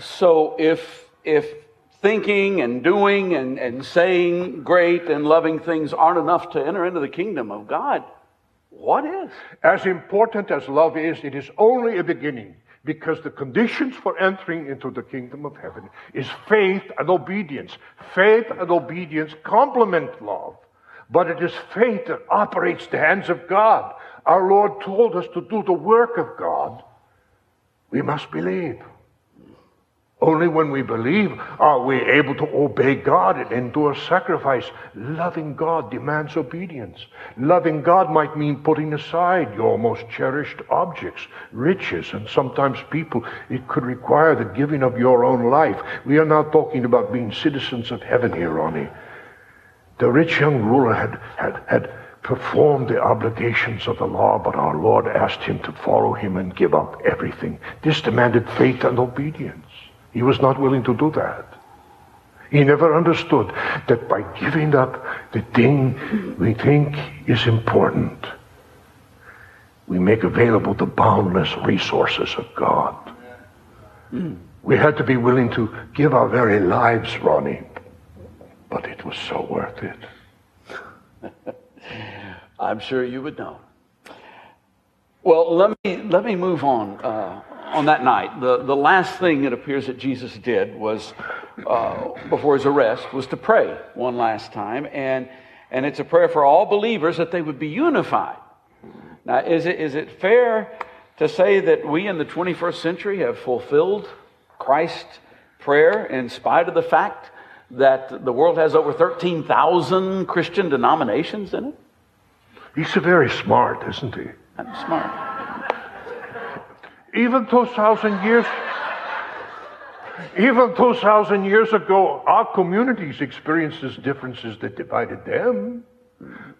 So if if thinking and doing and, and saying great and loving things aren't enough to enter into the kingdom of God, what is? As important as love is, it is only a beginning because the conditions for entering into the kingdom of heaven is faith and obedience. Faith and obedience complement love, but it is faith that operates the hands of God. Our Lord told us to do the work of God. We must believe. Only when we believe are we able to obey God and endure sacrifice. Loving God demands obedience. Loving God might mean putting aside your most cherished objects, riches, and sometimes people. It could require the giving of your own life. We are not talking about being citizens of heaven here, Ronnie. The rich young ruler had, had, had performed the obligations of the law, but our Lord asked him to follow him and give up everything. This demanded faith and obedience. He was not willing to do that. He never understood that by giving up the thing we think is important, we make available the boundless resources of God. We had to be willing to give our very lives, Ronnie, but it was so worth it. I'm sure you would know. Well, let me let me move on. Uh, on that night, the, the last thing it appears that Jesus did was, uh, before his arrest, was to pray one last time. And, and it's a prayer for all believers that they would be unified. Now, is it, is it fair to say that we in the 21st century have fulfilled Christ's prayer in spite of the fact that the world has over 13,000 Christian denominations in it? He's very smart, isn't he? I'm smart even 2,000 years, even 2,000 years ago, our communities experienced differences that divided them.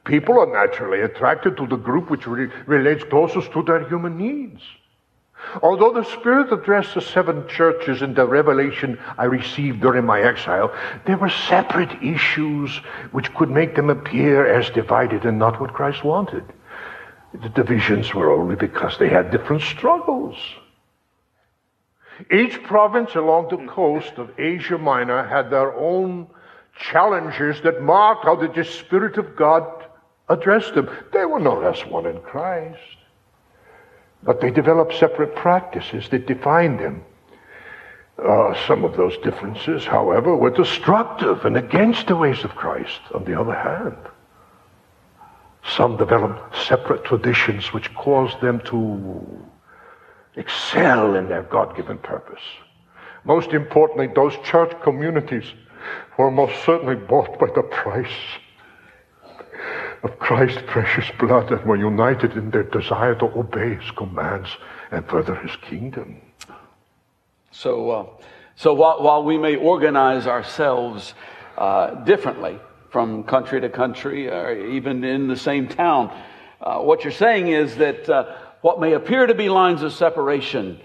People are naturally attracted to the group which re- relates closest to their human needs. Although the Spirit addressed the seven churches in the revelation I received during my exile, there were separate issues which could make them appear as divided and not what Christ wanted. The divisions were only because they had different struggles. Each province along the coast of Asia Minor had their own challenges that marked how the Spirit of God addressed them. They were no less one in Christ. But they developed separate practices that defined them. Uh, some of those differences, however, were destructive and against the ways of Christ, on the other hand. Some developed separate traditions which caused them to excel in their God given purpose. Most importantly, those church communities were most certainly bought by the price of Christ's precious blood and were united in their desire to obey his commands and further his kingdom. So, uh, so while, while, we may organize ourselves uh, differently, from country to country, or even in the same town. Uh, what you're saying is that uh, what may appear to be lines of separation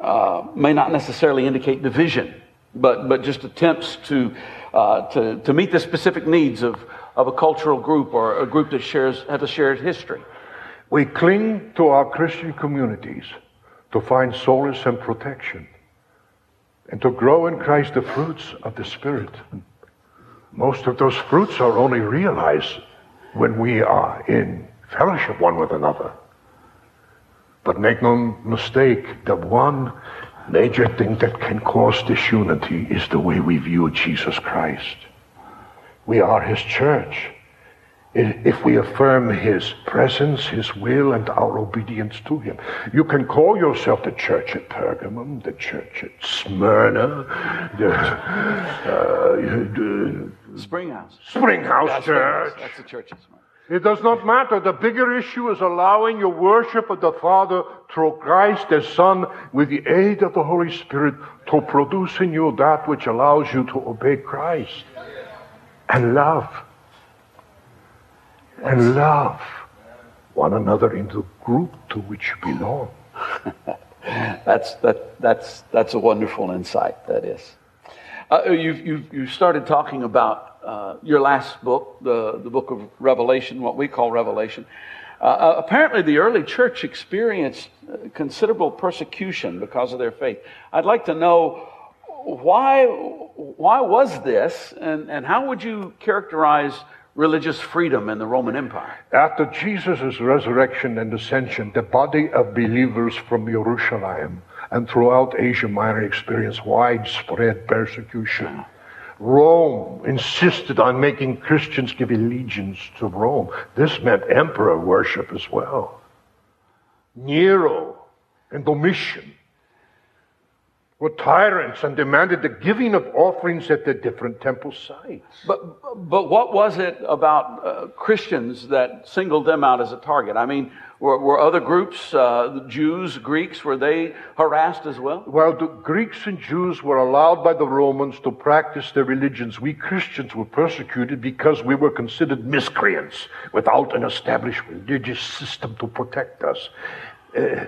uh, may not necessarily indicate division, but, but just attempts to, uh, to, to meet the specific needs of, of a cultural group or a group that shares, has a shared history. We cling to our Christian communities to find solace and protection and to grow in Christ the fruits of the Spirit. Most of those fruits are only realized when we are in fellowship one with another. But make no mistake, the one major thing that can cause disunity is the way we view Jesus Christ. We are his church. If we affirm his presence, his will, and our obedience to him, you can call yourself the church at Pergamum, the church at Smyrna, the, uh, the Springhouse. Springhouse that's Church. That's the church. at Smyrna. It does not matter. The bigger issue is allowing your worship of the Father through Christ the Son with the aid of the Holy Spirit to produce in you that which allows you to obey Christ and love. And love one another in the group to which you belong. that's, that, that's, that's a wonderful insight, that is. Uh, you've, you've, you started talking about uh, your last book, the, the book of Revelation, what we call Revelation. Uh, uh apparently, the early church experienced uh, considerable persecution because of their faith. I'd like to know why, why was this, and, and how would you characterize religious freedom in the Roman Empire? After Jesus' resurrection and ascension, the body of believers from Jerusalem and throughout Asia Minor experienced widespread persecution. Rome insisted on making Christians give allegiance to Rome. This meant emperor worship as well. Nero and Domitian were tyrants and demanded the giving of offerings at the different temple sites. But, but what was it about uh, Christians that singled them out as a target? I mean, were, were other groups, uh, Jews, Greeks, were they harassed as well? Well, the Greeks and Jews were allowed by the Romans to practice their religions. We Christians were persecuted because we were considered miscreants without an established religious system to protect us. Uh,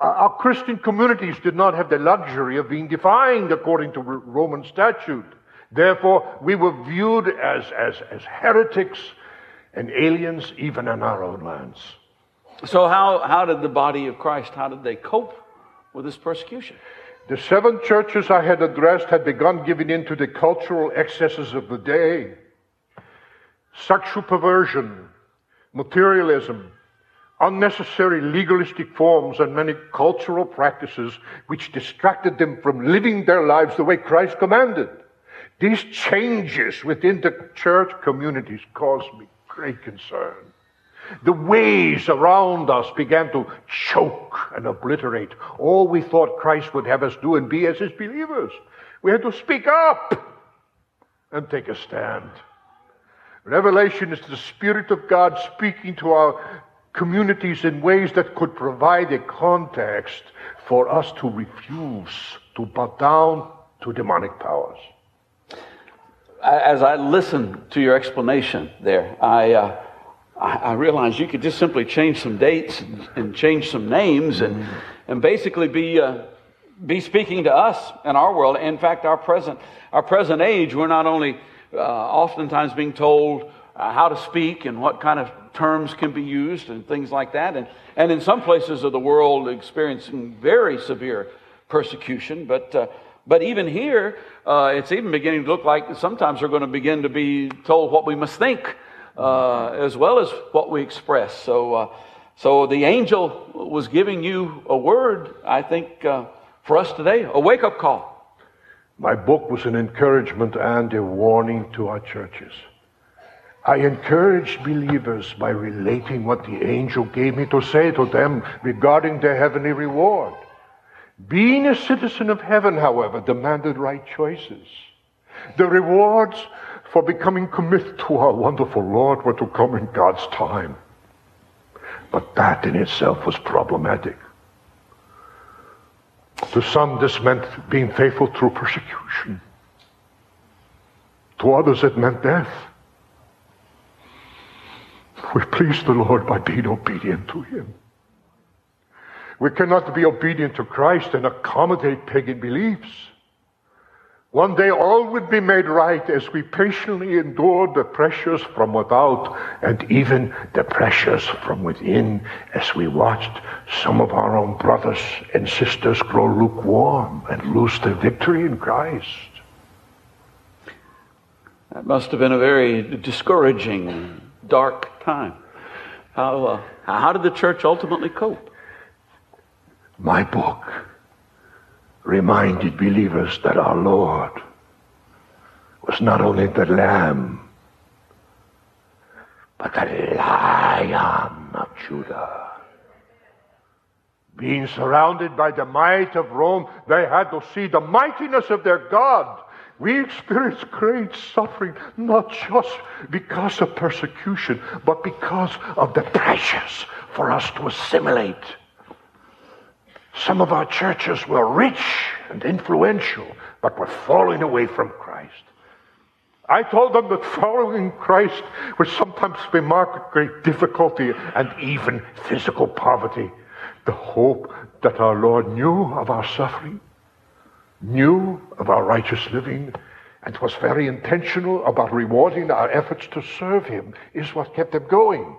Uh, our Christian communities did not have the luxury of being defined according to Roman statute. Therefore, we were viewed as, as, as heretics and aliens even in our own lands. So, how, how did the body of Christ, how did they cope with this persecution? The seven churches I had addressed had begun giving in to the cultural excesses of the day sexual perversion, materialism, unnecessary legalistic forms and many cultural practices which distracted them from living their lives the way Christ commanded. These changes within the church communities caused me great concern. The ways around us began to choke and obliterate all we thought Christ would have us do and be as his believers. We had to speak up and take a stand. Revelation is the Spirit of God speaking to our communities in ways that could provide a context for us to refuse to bow down to demonic powers. As I listened to your explanation there, I, uh, I, realized you could just simply change some dates and, and change some names and, mm. and basically be, uh, be speaking to us in our world. In fact, our present, our present age, we're not only uh, oftentimes being told uh, how to speak and what kind of terms can be used and things like that. And, and in some places of the world, experiencing very severe persecution. But, uh, but even here, uh, it's even beginning to look like sometimes we're going to begin to be told what we must think uh, as well as what we express. So, uh, so the angel was giving you a word, I think, uh, for us today, a wake up call. My book was an encouragement and a warning to our churches. I encourage believers by relating what the angel gave me to say to them regarding their heavenly reward. Being a citizen of heaven, however, demanded right choices. The rewards for becoming committed to our wonderful Lord were to come in God's time. But that in itself was problematic. To some, this meant being faithful through persecution. To others, it meant death. We please the Lord by being obedient to Him. We cannot be obedient to Christ and accommodate pagan beliefs. One day all would be made right as we patiently endure the pressures from without and even the pressures from within as we watched some of our own brothers and sisters grow lukewarm and lose their victory in Christ. That must have been a very discouraging dark time. How, uh, how did the church ultimately cope? My book reminded believers that our Lord was not only the Lamb, but the Lion of Judah. Being surrounded by the might of Rome, they had to see the mightiness of their God we experience great suffering, not just because of persecution, but because of the pressures for us to assimilate. Some of our churches were rich and influential, but were falling away from Christ. I told them that following Christ would sometimes be marked with great difficulty and even physical poverty. The hope that our Lord knew of our suffering knew of our righteous living and was very intentional about rewarding our efforts to serve him is what kept them going.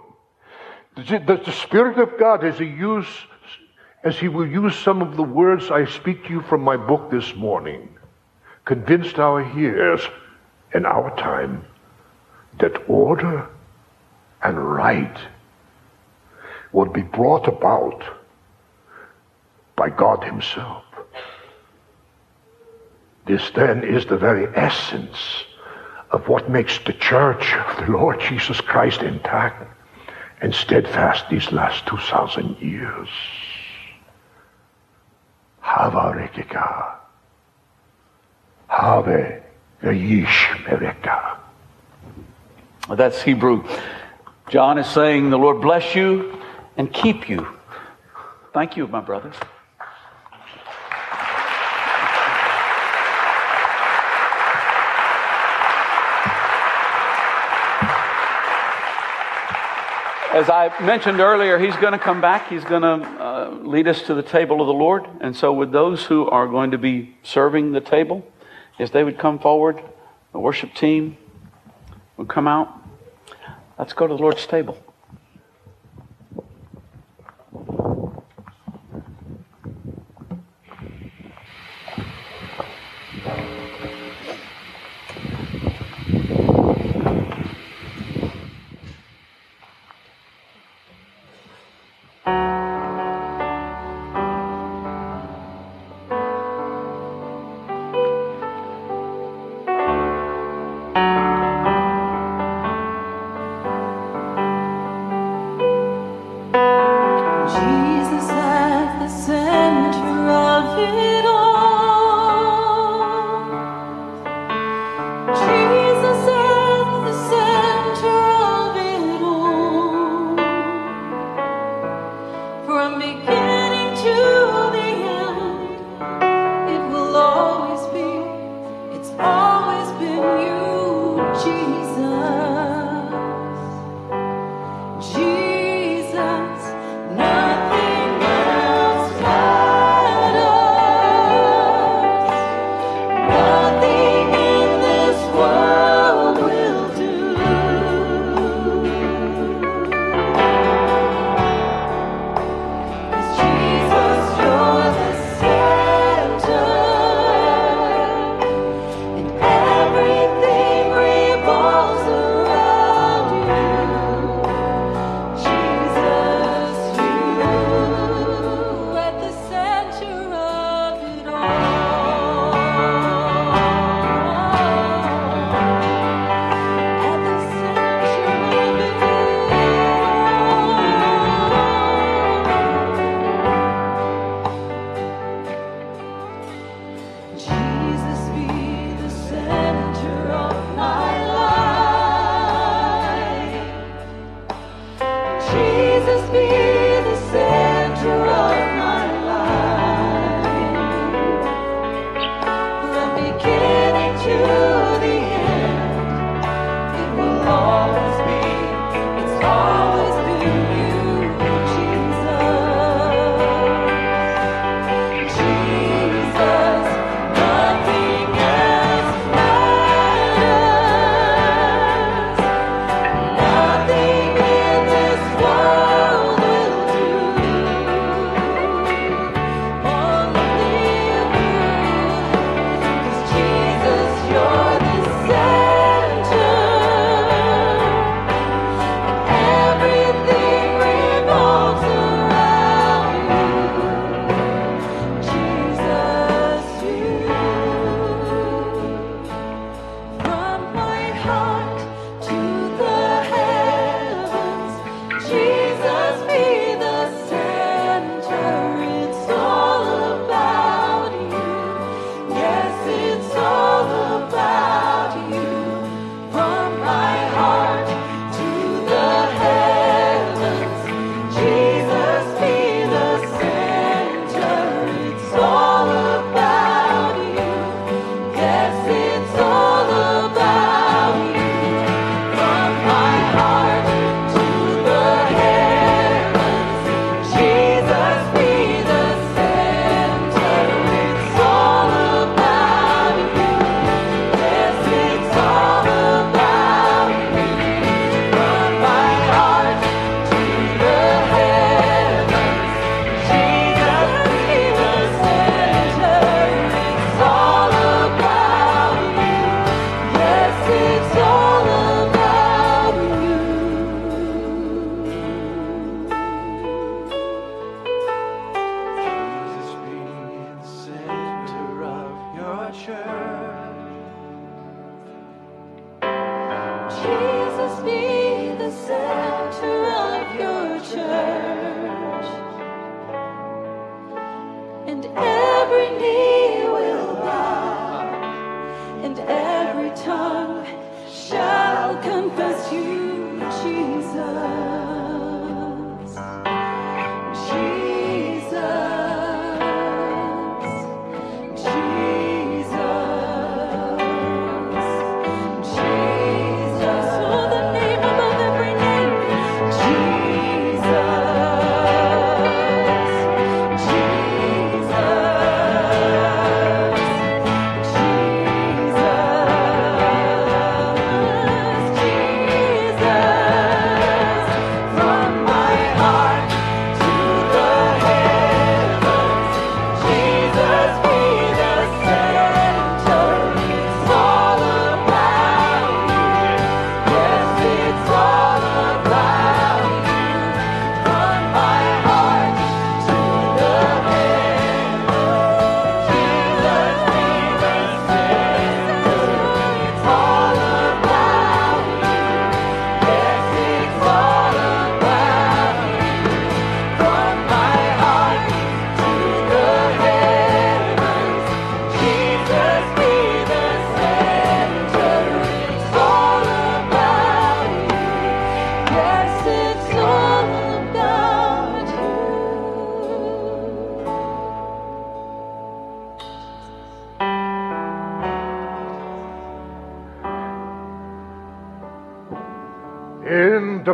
The, the, Spirit of God, as he, use, as he will use some of the words I speak to you from my book this morning, convinced our hearers in our time that order and right would be brought about by God Himself. This then is the very essence of what makes the church of the Lord Jesus Christ intact and steadfast these last 2,000 years. Hava rekika. Have mereka. That's Hebrew. John is saying, The Lord bless you and keep you. Thank you, my brothers. As I mentioned earlier, he's going to come back. He's going to uh, lead us to the table of the Lord. And so, with those who are going to be serving the table, if they would come forward, the worship team would come out. Let's go to the Lord's table.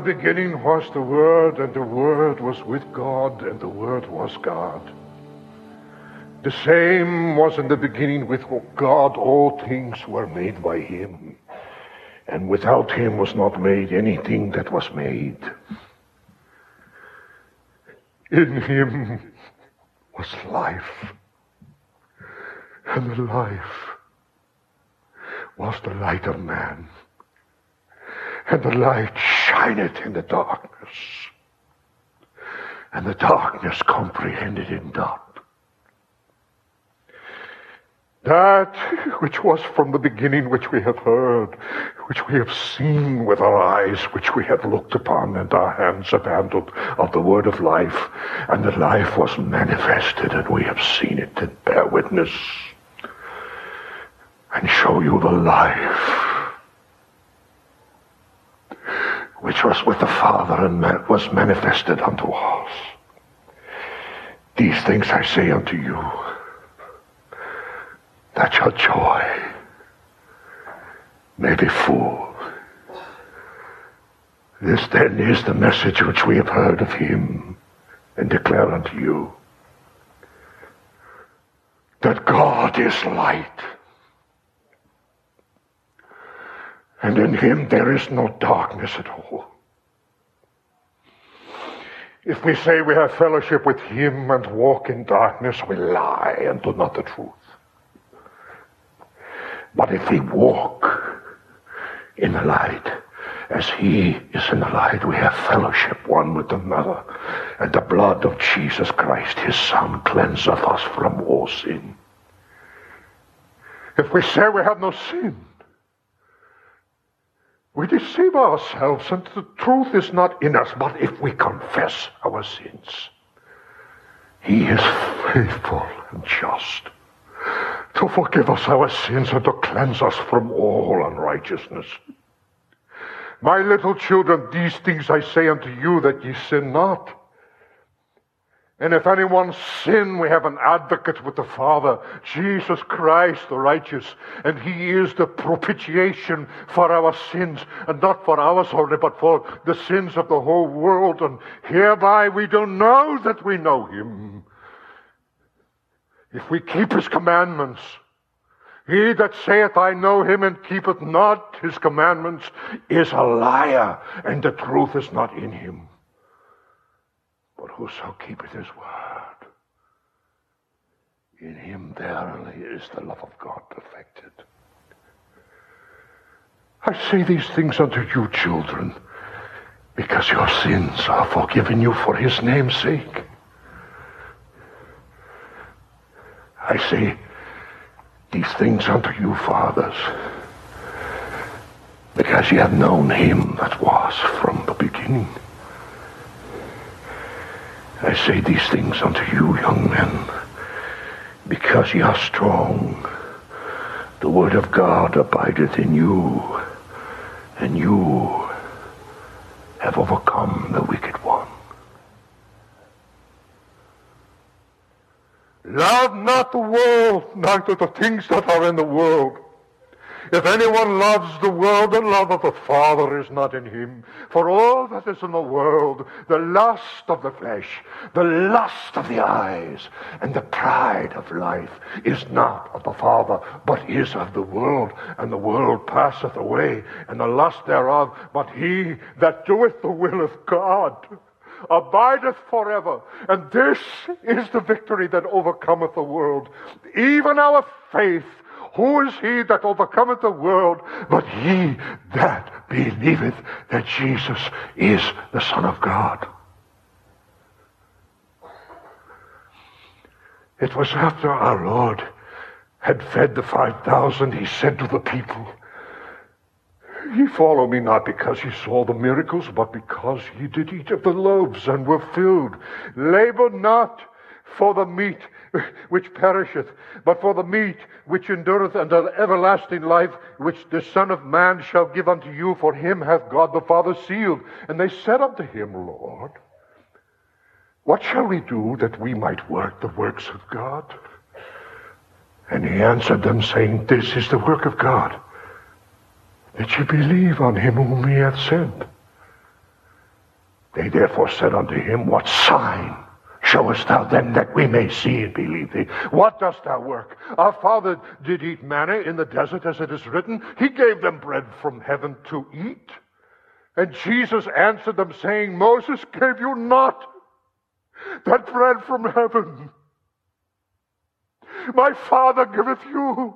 Beginning was the Word, and the Word was with God, and the Word was God. The same was in the beginning with God. All things were made by Him, and without Him was not made anything that was made. In Him was life, and the life was the light of man and the light shineth in the darkness, and the darkness comprehended it not. That which was from the beginning, which we have heard, which we have seen with our eyes, which we have looked upon, and our hands have handled of the word of life, and the life was manifested, and we have seen it and bear witness, and show you the life which was with the Father and was manifested unto us. These things I say unto you, that your joy may be full. This then is the message which we have heard of him and declare unto you that God is light. And in him there is no darkness at all. If we say we have fellowship with him and walk in darkness, we lie and do not the truth. But if we walk in the light, as he is in the light, we have fellowship one with another. And the blood of Jesus Christ, his Son, cleanseth us from all sin. If we say we have no sin, we deceive ourselves, and the truth is not in us. But if we confess our sins, He is faithful and just to forgive us our sins and to cleanse us from all unrighteousness. My little children, these things I say unto you that ye sin not. And if anyone sin, we have an advocate with the Father, Jesus Christ the righteous, and he is the propitiation for our sins, and not for ours only, but for the sins of the whole world. And hereby we do know that we know him. If we keep his commandments, he that saith, I know him, and keepeth not his commandments, is a liar, and the truth is not in him. But whoso keepeth his word, in him verily is the love of God perfected. I say these things unto you, children, because your sins are forgiven you for his name's sake. I say these things unto you, fathers, because ye have known him that was from the beginning. I say these things unto you, young men, because ye are strong. The word of God abideth in you, and you have overcome the wicked one. Love not the world, neither the things that are in the world. If anyone loves the world, the love of the Father is not in him. For all that is in the world, the lust of the flesh, the lust of the eyes, and the pride of life is not of the Father, but is of the world. And the world passeth away, and the lust thereof. But he that doeth the will of God abideth forever. And this is the victory that overcometh the world, even our faith. Who is he that overcometh the world but he that believeth that Jesus is the Son of God? It was after our Lord had fed the 5,000, he said to the people, Ye follow me not because ye saw the miracles, but because ye did eat of the loaves and were filled. Labor not for the meat which perisheth, but for the meat which endureth unto everlasting life, which the Son of Man shall give unto you, for him hath God the Father sealed. And they said unto him, Lord, what shall we do that we might work the works of God? And he answered them, saying, This is the work of God, that ye believe on him whom he hath sent. They therefore said unto him, What sign showest thou then that we may see and believe thee? What dost thou work? Our father did eat manna in the desert, as it is written. He gave them bread from heaven to eat. And Jesus answered them, saying, Moses gave you not that bread from heaven. My Father giveth you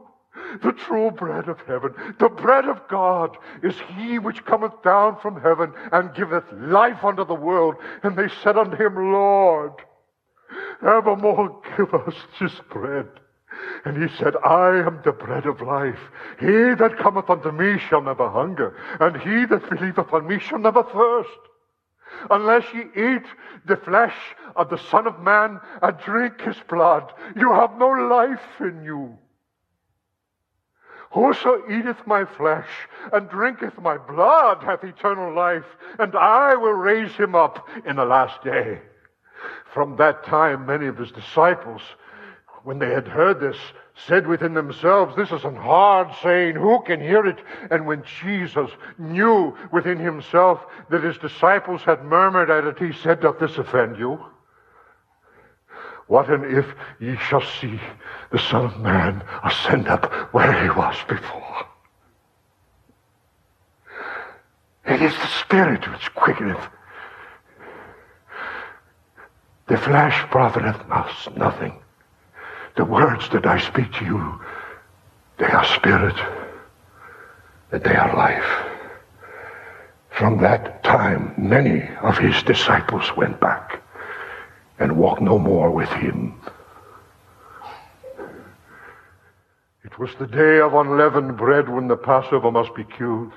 the true bread of heaven. The bread of God is he which cometh down from heaven and giveth life unto the world. And they said unto him, Lord, evermore give us this bread. And he said, I am the bread of life. He that cometh unto me shall never hunger, and he that believeth on me shall never thirst. Unless ye eat the flesh of the Son of Man and drink his blood, you have no life in you. Whoso eateth my flesh and drinketh my blood hath eternal life, and I will raise him up in the last day. From that time, many of his disciples, when they had heard this, said within themselves, This is an hard saying. Who can hear it? And when Jesus knew within himself that his disciples had murmured at it, he said, Doth this offend you? What and if ye shall see the Son of Man ascend up where he was before? It is the Spirit which quickeneth. The flesh profiteth us nothing. The words that I speak to you, they are spirit, and they are life. From that time, many of his disciples went back and walked no more with him. It was the day of unleavened bread when the Passover must be killed.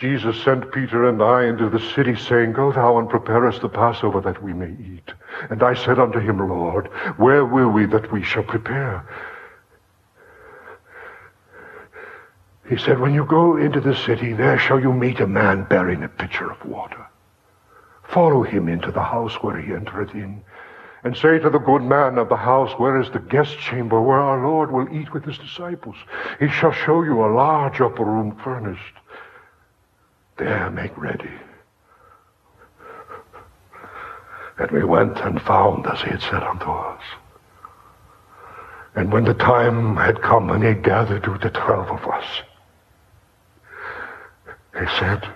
Jesus sent Peter and I into the city, saying, Go thou and prepare us the Passover that we may eat. And I said unto him, Lord, where will we that we shall prepare? He said, When you go into the city, there shall you meet a man bearing a pitcher of water. Follow him into the house where he entereth in, and say to the good man of the house, Where is the guest chamber where our Lord will eat with his disciples? He shall show you a large upper room furnished. There make ready. And we went and found as he had said unto us. And when the time had come and he gathered with the twelve of us, he said,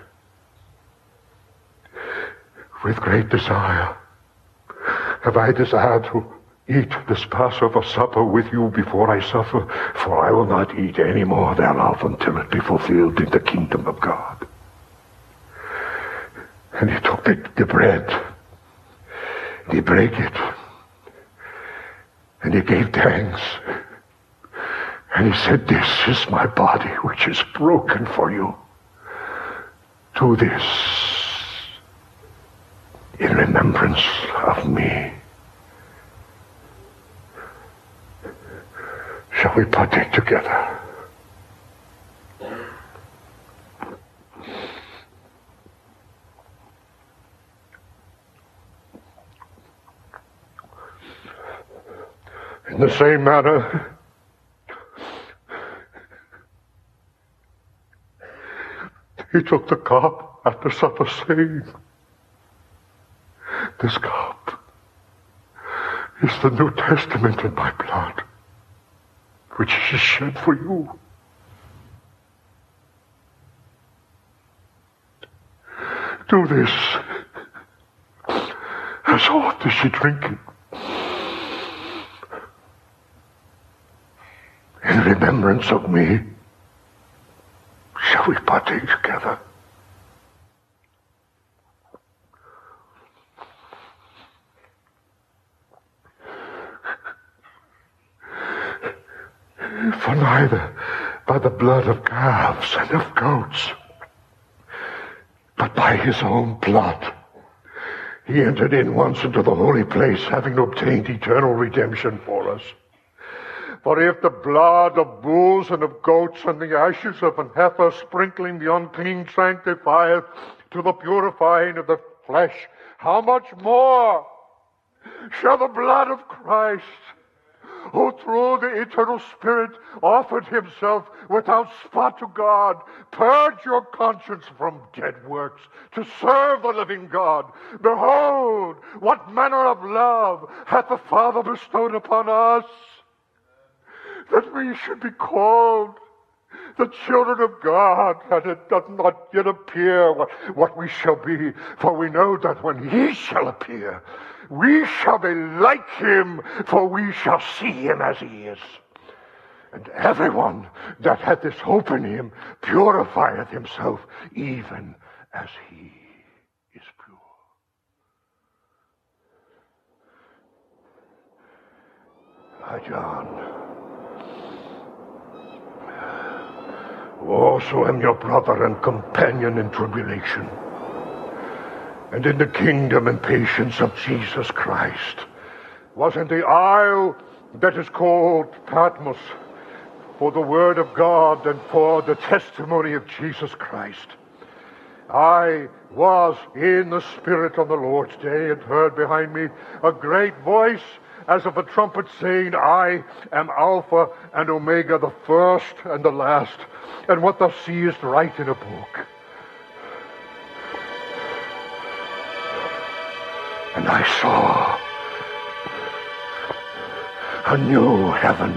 with great desire have I desired to eat this Passover supper with you before I suffer, for I will not eat any more thereof until it be fulfilled in the kingdom of God. And he took the, the bread, and he brake it, and he gave thanks, And he said, This is my body which is broken for you. Do this in remembrance of me. Shall we partake together? In the same manner, he took the cup after supper, saying, This cup is the New Testament in my blood, which is shed for you. Do this as oft as you drink it. In remembrance of me, shall we partake together? For neither by the blood of calves and of goats, but by his own blood, he entered in once into the holy place, having obtained eternal redemption for us. For if the blood of bulls and of goats and the ashes of an heifer sprinkling the unclean sanctifieth to the purifying of the flesh, how much more shall the blood of Christ, who through the eternal Spirit offered himself without spot to God, purge your conscience from dead works to serve the living God. Behold, what manner of love hath the Father bestowed upon us that we should be called the children of God, and it doth not yet appear what, what we shall be, for we know that when he shall appear, we shall be like him, for we shall see him as he is. And everyone that hath this hope in him purifieth himself even as he is pure. Ah, John. Also am your brother and companion in tribulation, and in the kingdom and patience of Jesus Christ. Was in the isle that is called Patmos for the word of God and for the testimony of Jesus Christ. I was in the Spirit on the Lord's day and heard behind me a great voice as of a trumpet saying, I am Alpha and Omega, the first and the last. And what thou seest, write in a book. And I saw a new heaven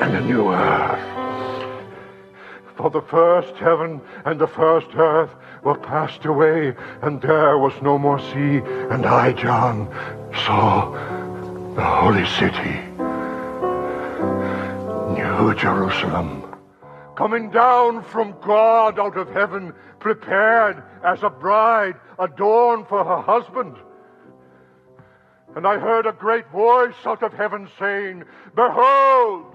and a new earth. For the first heaven and the first earth were passed away, and there was no more sea. And I, John, saw the holy city, New Jerusalem, coming down from God out of heaven, prepared as a bride adorned for her husband. And I heard a great voice out of heaven saying, Behold,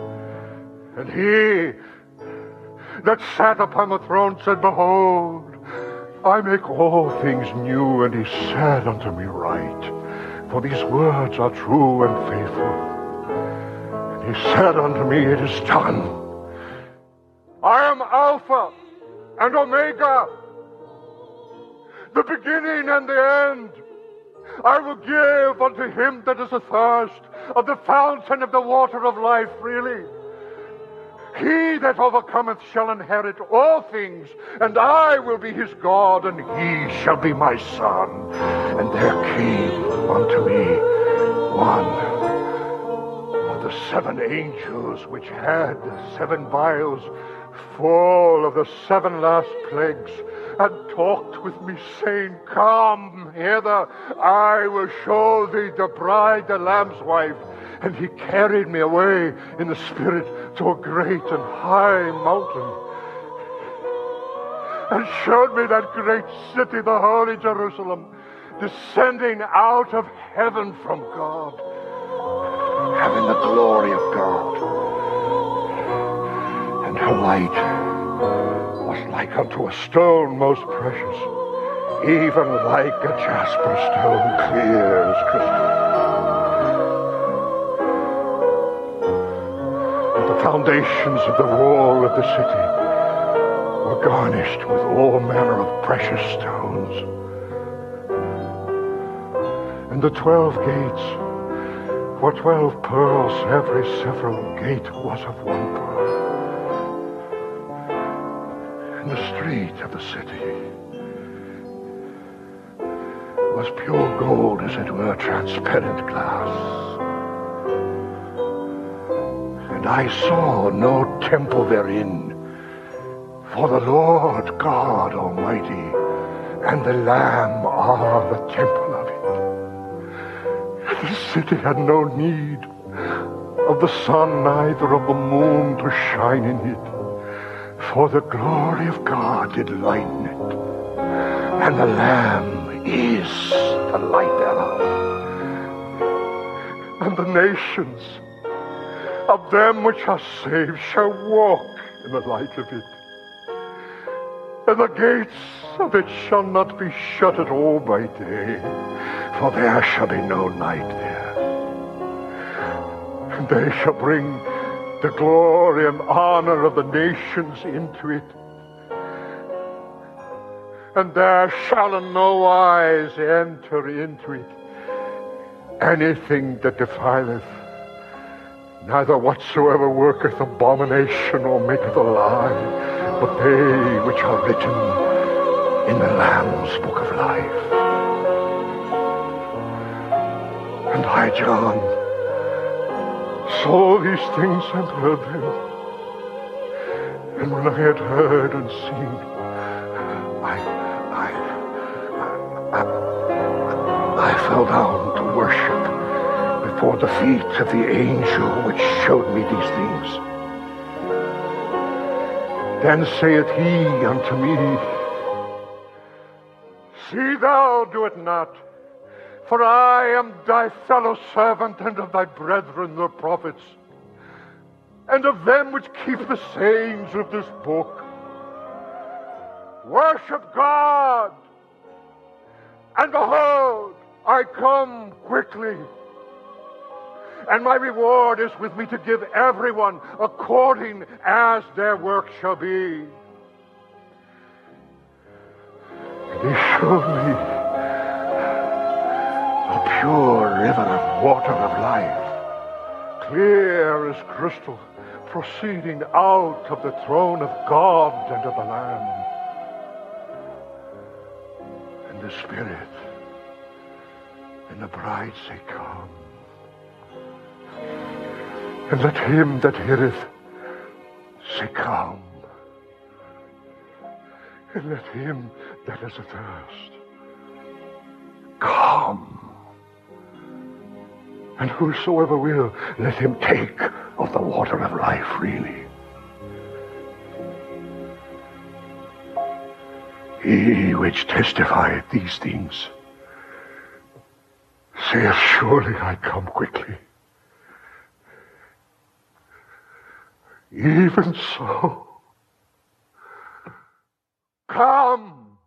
And he that sat upon the throne said, Behold, I make all things new. And he said unto me, Write, for these words are true and faithful. And he said unto me, It is done. I am Alpha and Omega, the beginning and the end. I will give unto him that is athirst of the fountain of the water of life freely. He that overcometh shall inherit all things, and I will be his God, and he shall be my son. And there came unto me one of the seven angels which had the seven vials full of the seven last plagues and talked with me, saying, Come hither, I will show thee the bride, the Lamb's wife. And he carried me away in the Spirit to a great and high mountain and showed me that great city, the holy Jerusalem, descending out of heaven from God, having the glory of God. And her light was like unto a stone most precious, even like a jasper stone, clear as crystal. Foundations of the wall of the city were garnished with all manner of precious stones. And the twelve gates were twelve pearls, every several gate was of one pearl. And the street of the city was pure gold, as it were transparent glass. And I saw no temple therein. For the Lord God Almighty and the Lamb are the temple of it. The city had no need of the sun, neither of the moon to shine in it. For the glory of God did lighten it, and the Lamb is the light thereof. And the nations of them which are saved shall walk in the light of it and the gates of it shall not be shut at all by day, for there shall be no night there. And they shall bring the glory and honor of the nations into it. And there shall in no wise enter into it anything that defileth, neither whatsoever worketh abomination or maketh a lie but they which are written in the Lamb's book of life. And I, John, saw these things and heard them. And when I had heard and seen, I, I, I, I fell down to worship before the feet of the angel which showed me these things. Then saith he unto me, See thou do it not, for I am thy fellow servant and of thy brethren the prophets, and of them which keep the sayings of this book. Worship God, and behold, I come quickly and my reward is with me to give everyone according as their work shall be. And he showed me a pure river of water of life, clear as crystal, proceeding out of the throne of God and of the Lamb. And the Spirit and the bride say, Come. And let him that heareth say, Come. And let him that is athirst come. And whosoever will, let him take of the water of life freely. He which testifieth these things saith, Surely I come quickly. Even so, come,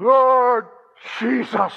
Lord Jesus.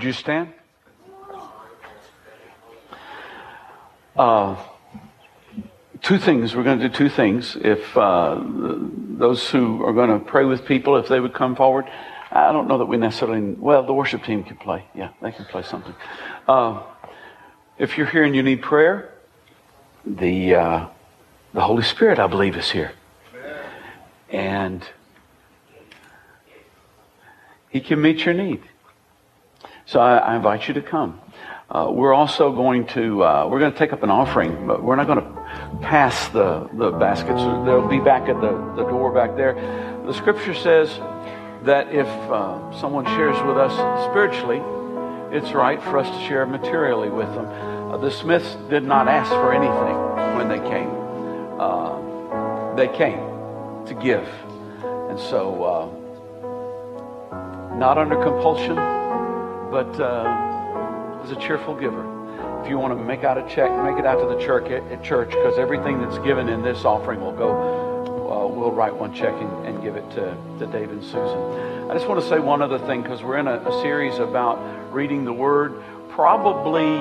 Would you stand? Uh, two things. We're going to do two things. If uh, those who are going to pray with people, if they would come forward, I don't know that we necessarily. Well, the worship team can play. Yeah, they can play something. Uh, if you're here and you need prayer, the uh, the Holy Spirit, I believe, is here, and He can meet your need. So I, I invite you to come. Uh, we're also going to uh, we're going to take up an offering, but we're not going to pass the the baskets. They'll be back at the, the door back there. The Scripture says that if uh, someone shares with us spiritually, it's right for us to share materially with them. Uh, the Smiths did not ask for anything when they came. Uh, they came to give, and so uh, not under compulsion but uh, as a cheerful giver. If you want to make out a check, make it out to the church at church because everything that's given in this offering will go. Uh, we'll write one check and, and give it to, to Dave and Susan. I just want to say one other thing because we're in a, a series about reading the Word. Probably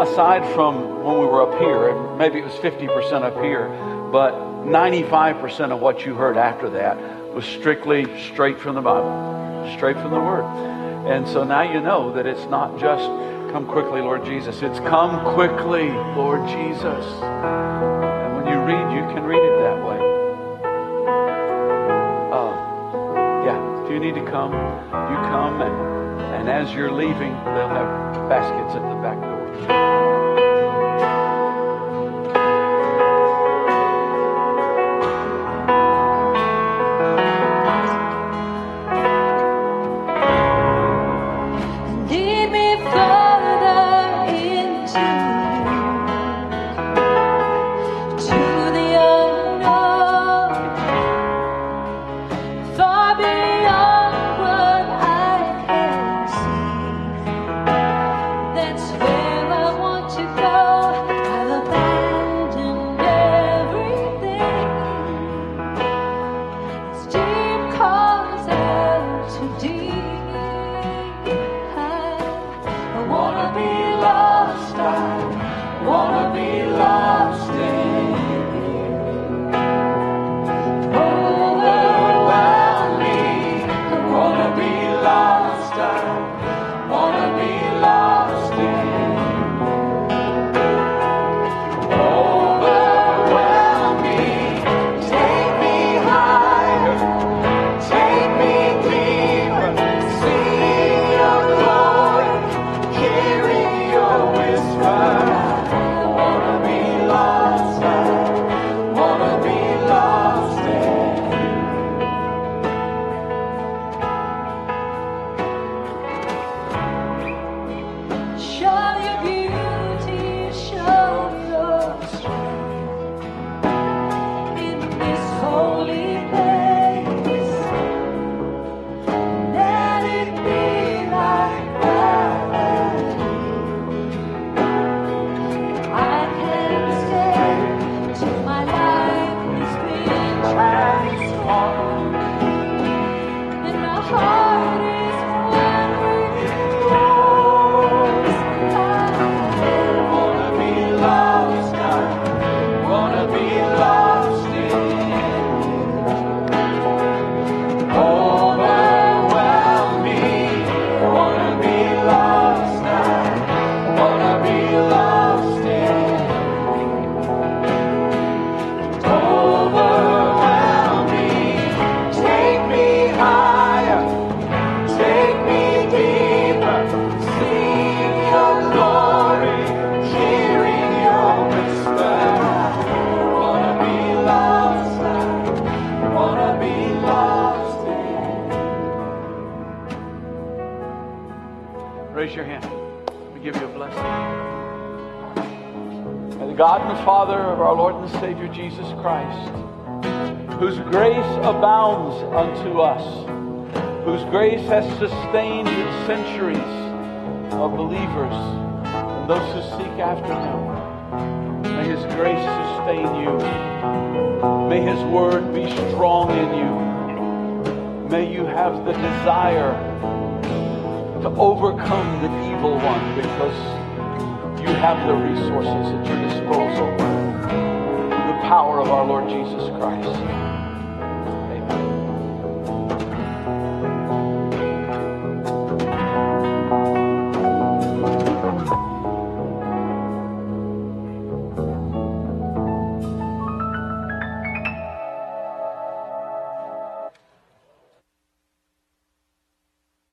aside from when we were up here, maybe it was 50% up here, but 95% of what you heard after that was strictly straight from the Bible, straight from the Word. And so now you know that it's not just come quickly, Lord Jesus. It's come quickly, Lord Jesus. And when you read, you can read it that way. Uh, yeah, if you need to come, you come. And, and as you're leaving, they'll have baskets at the back door. Abounds unto us, whose grace has sustained the centuries of believers and those who seek after Him, May His grace sustain you. May His word be strong in you. May you have the desire to overcome the evil one because you have the resources at your disposal. The power of our Lord Jesus Christ.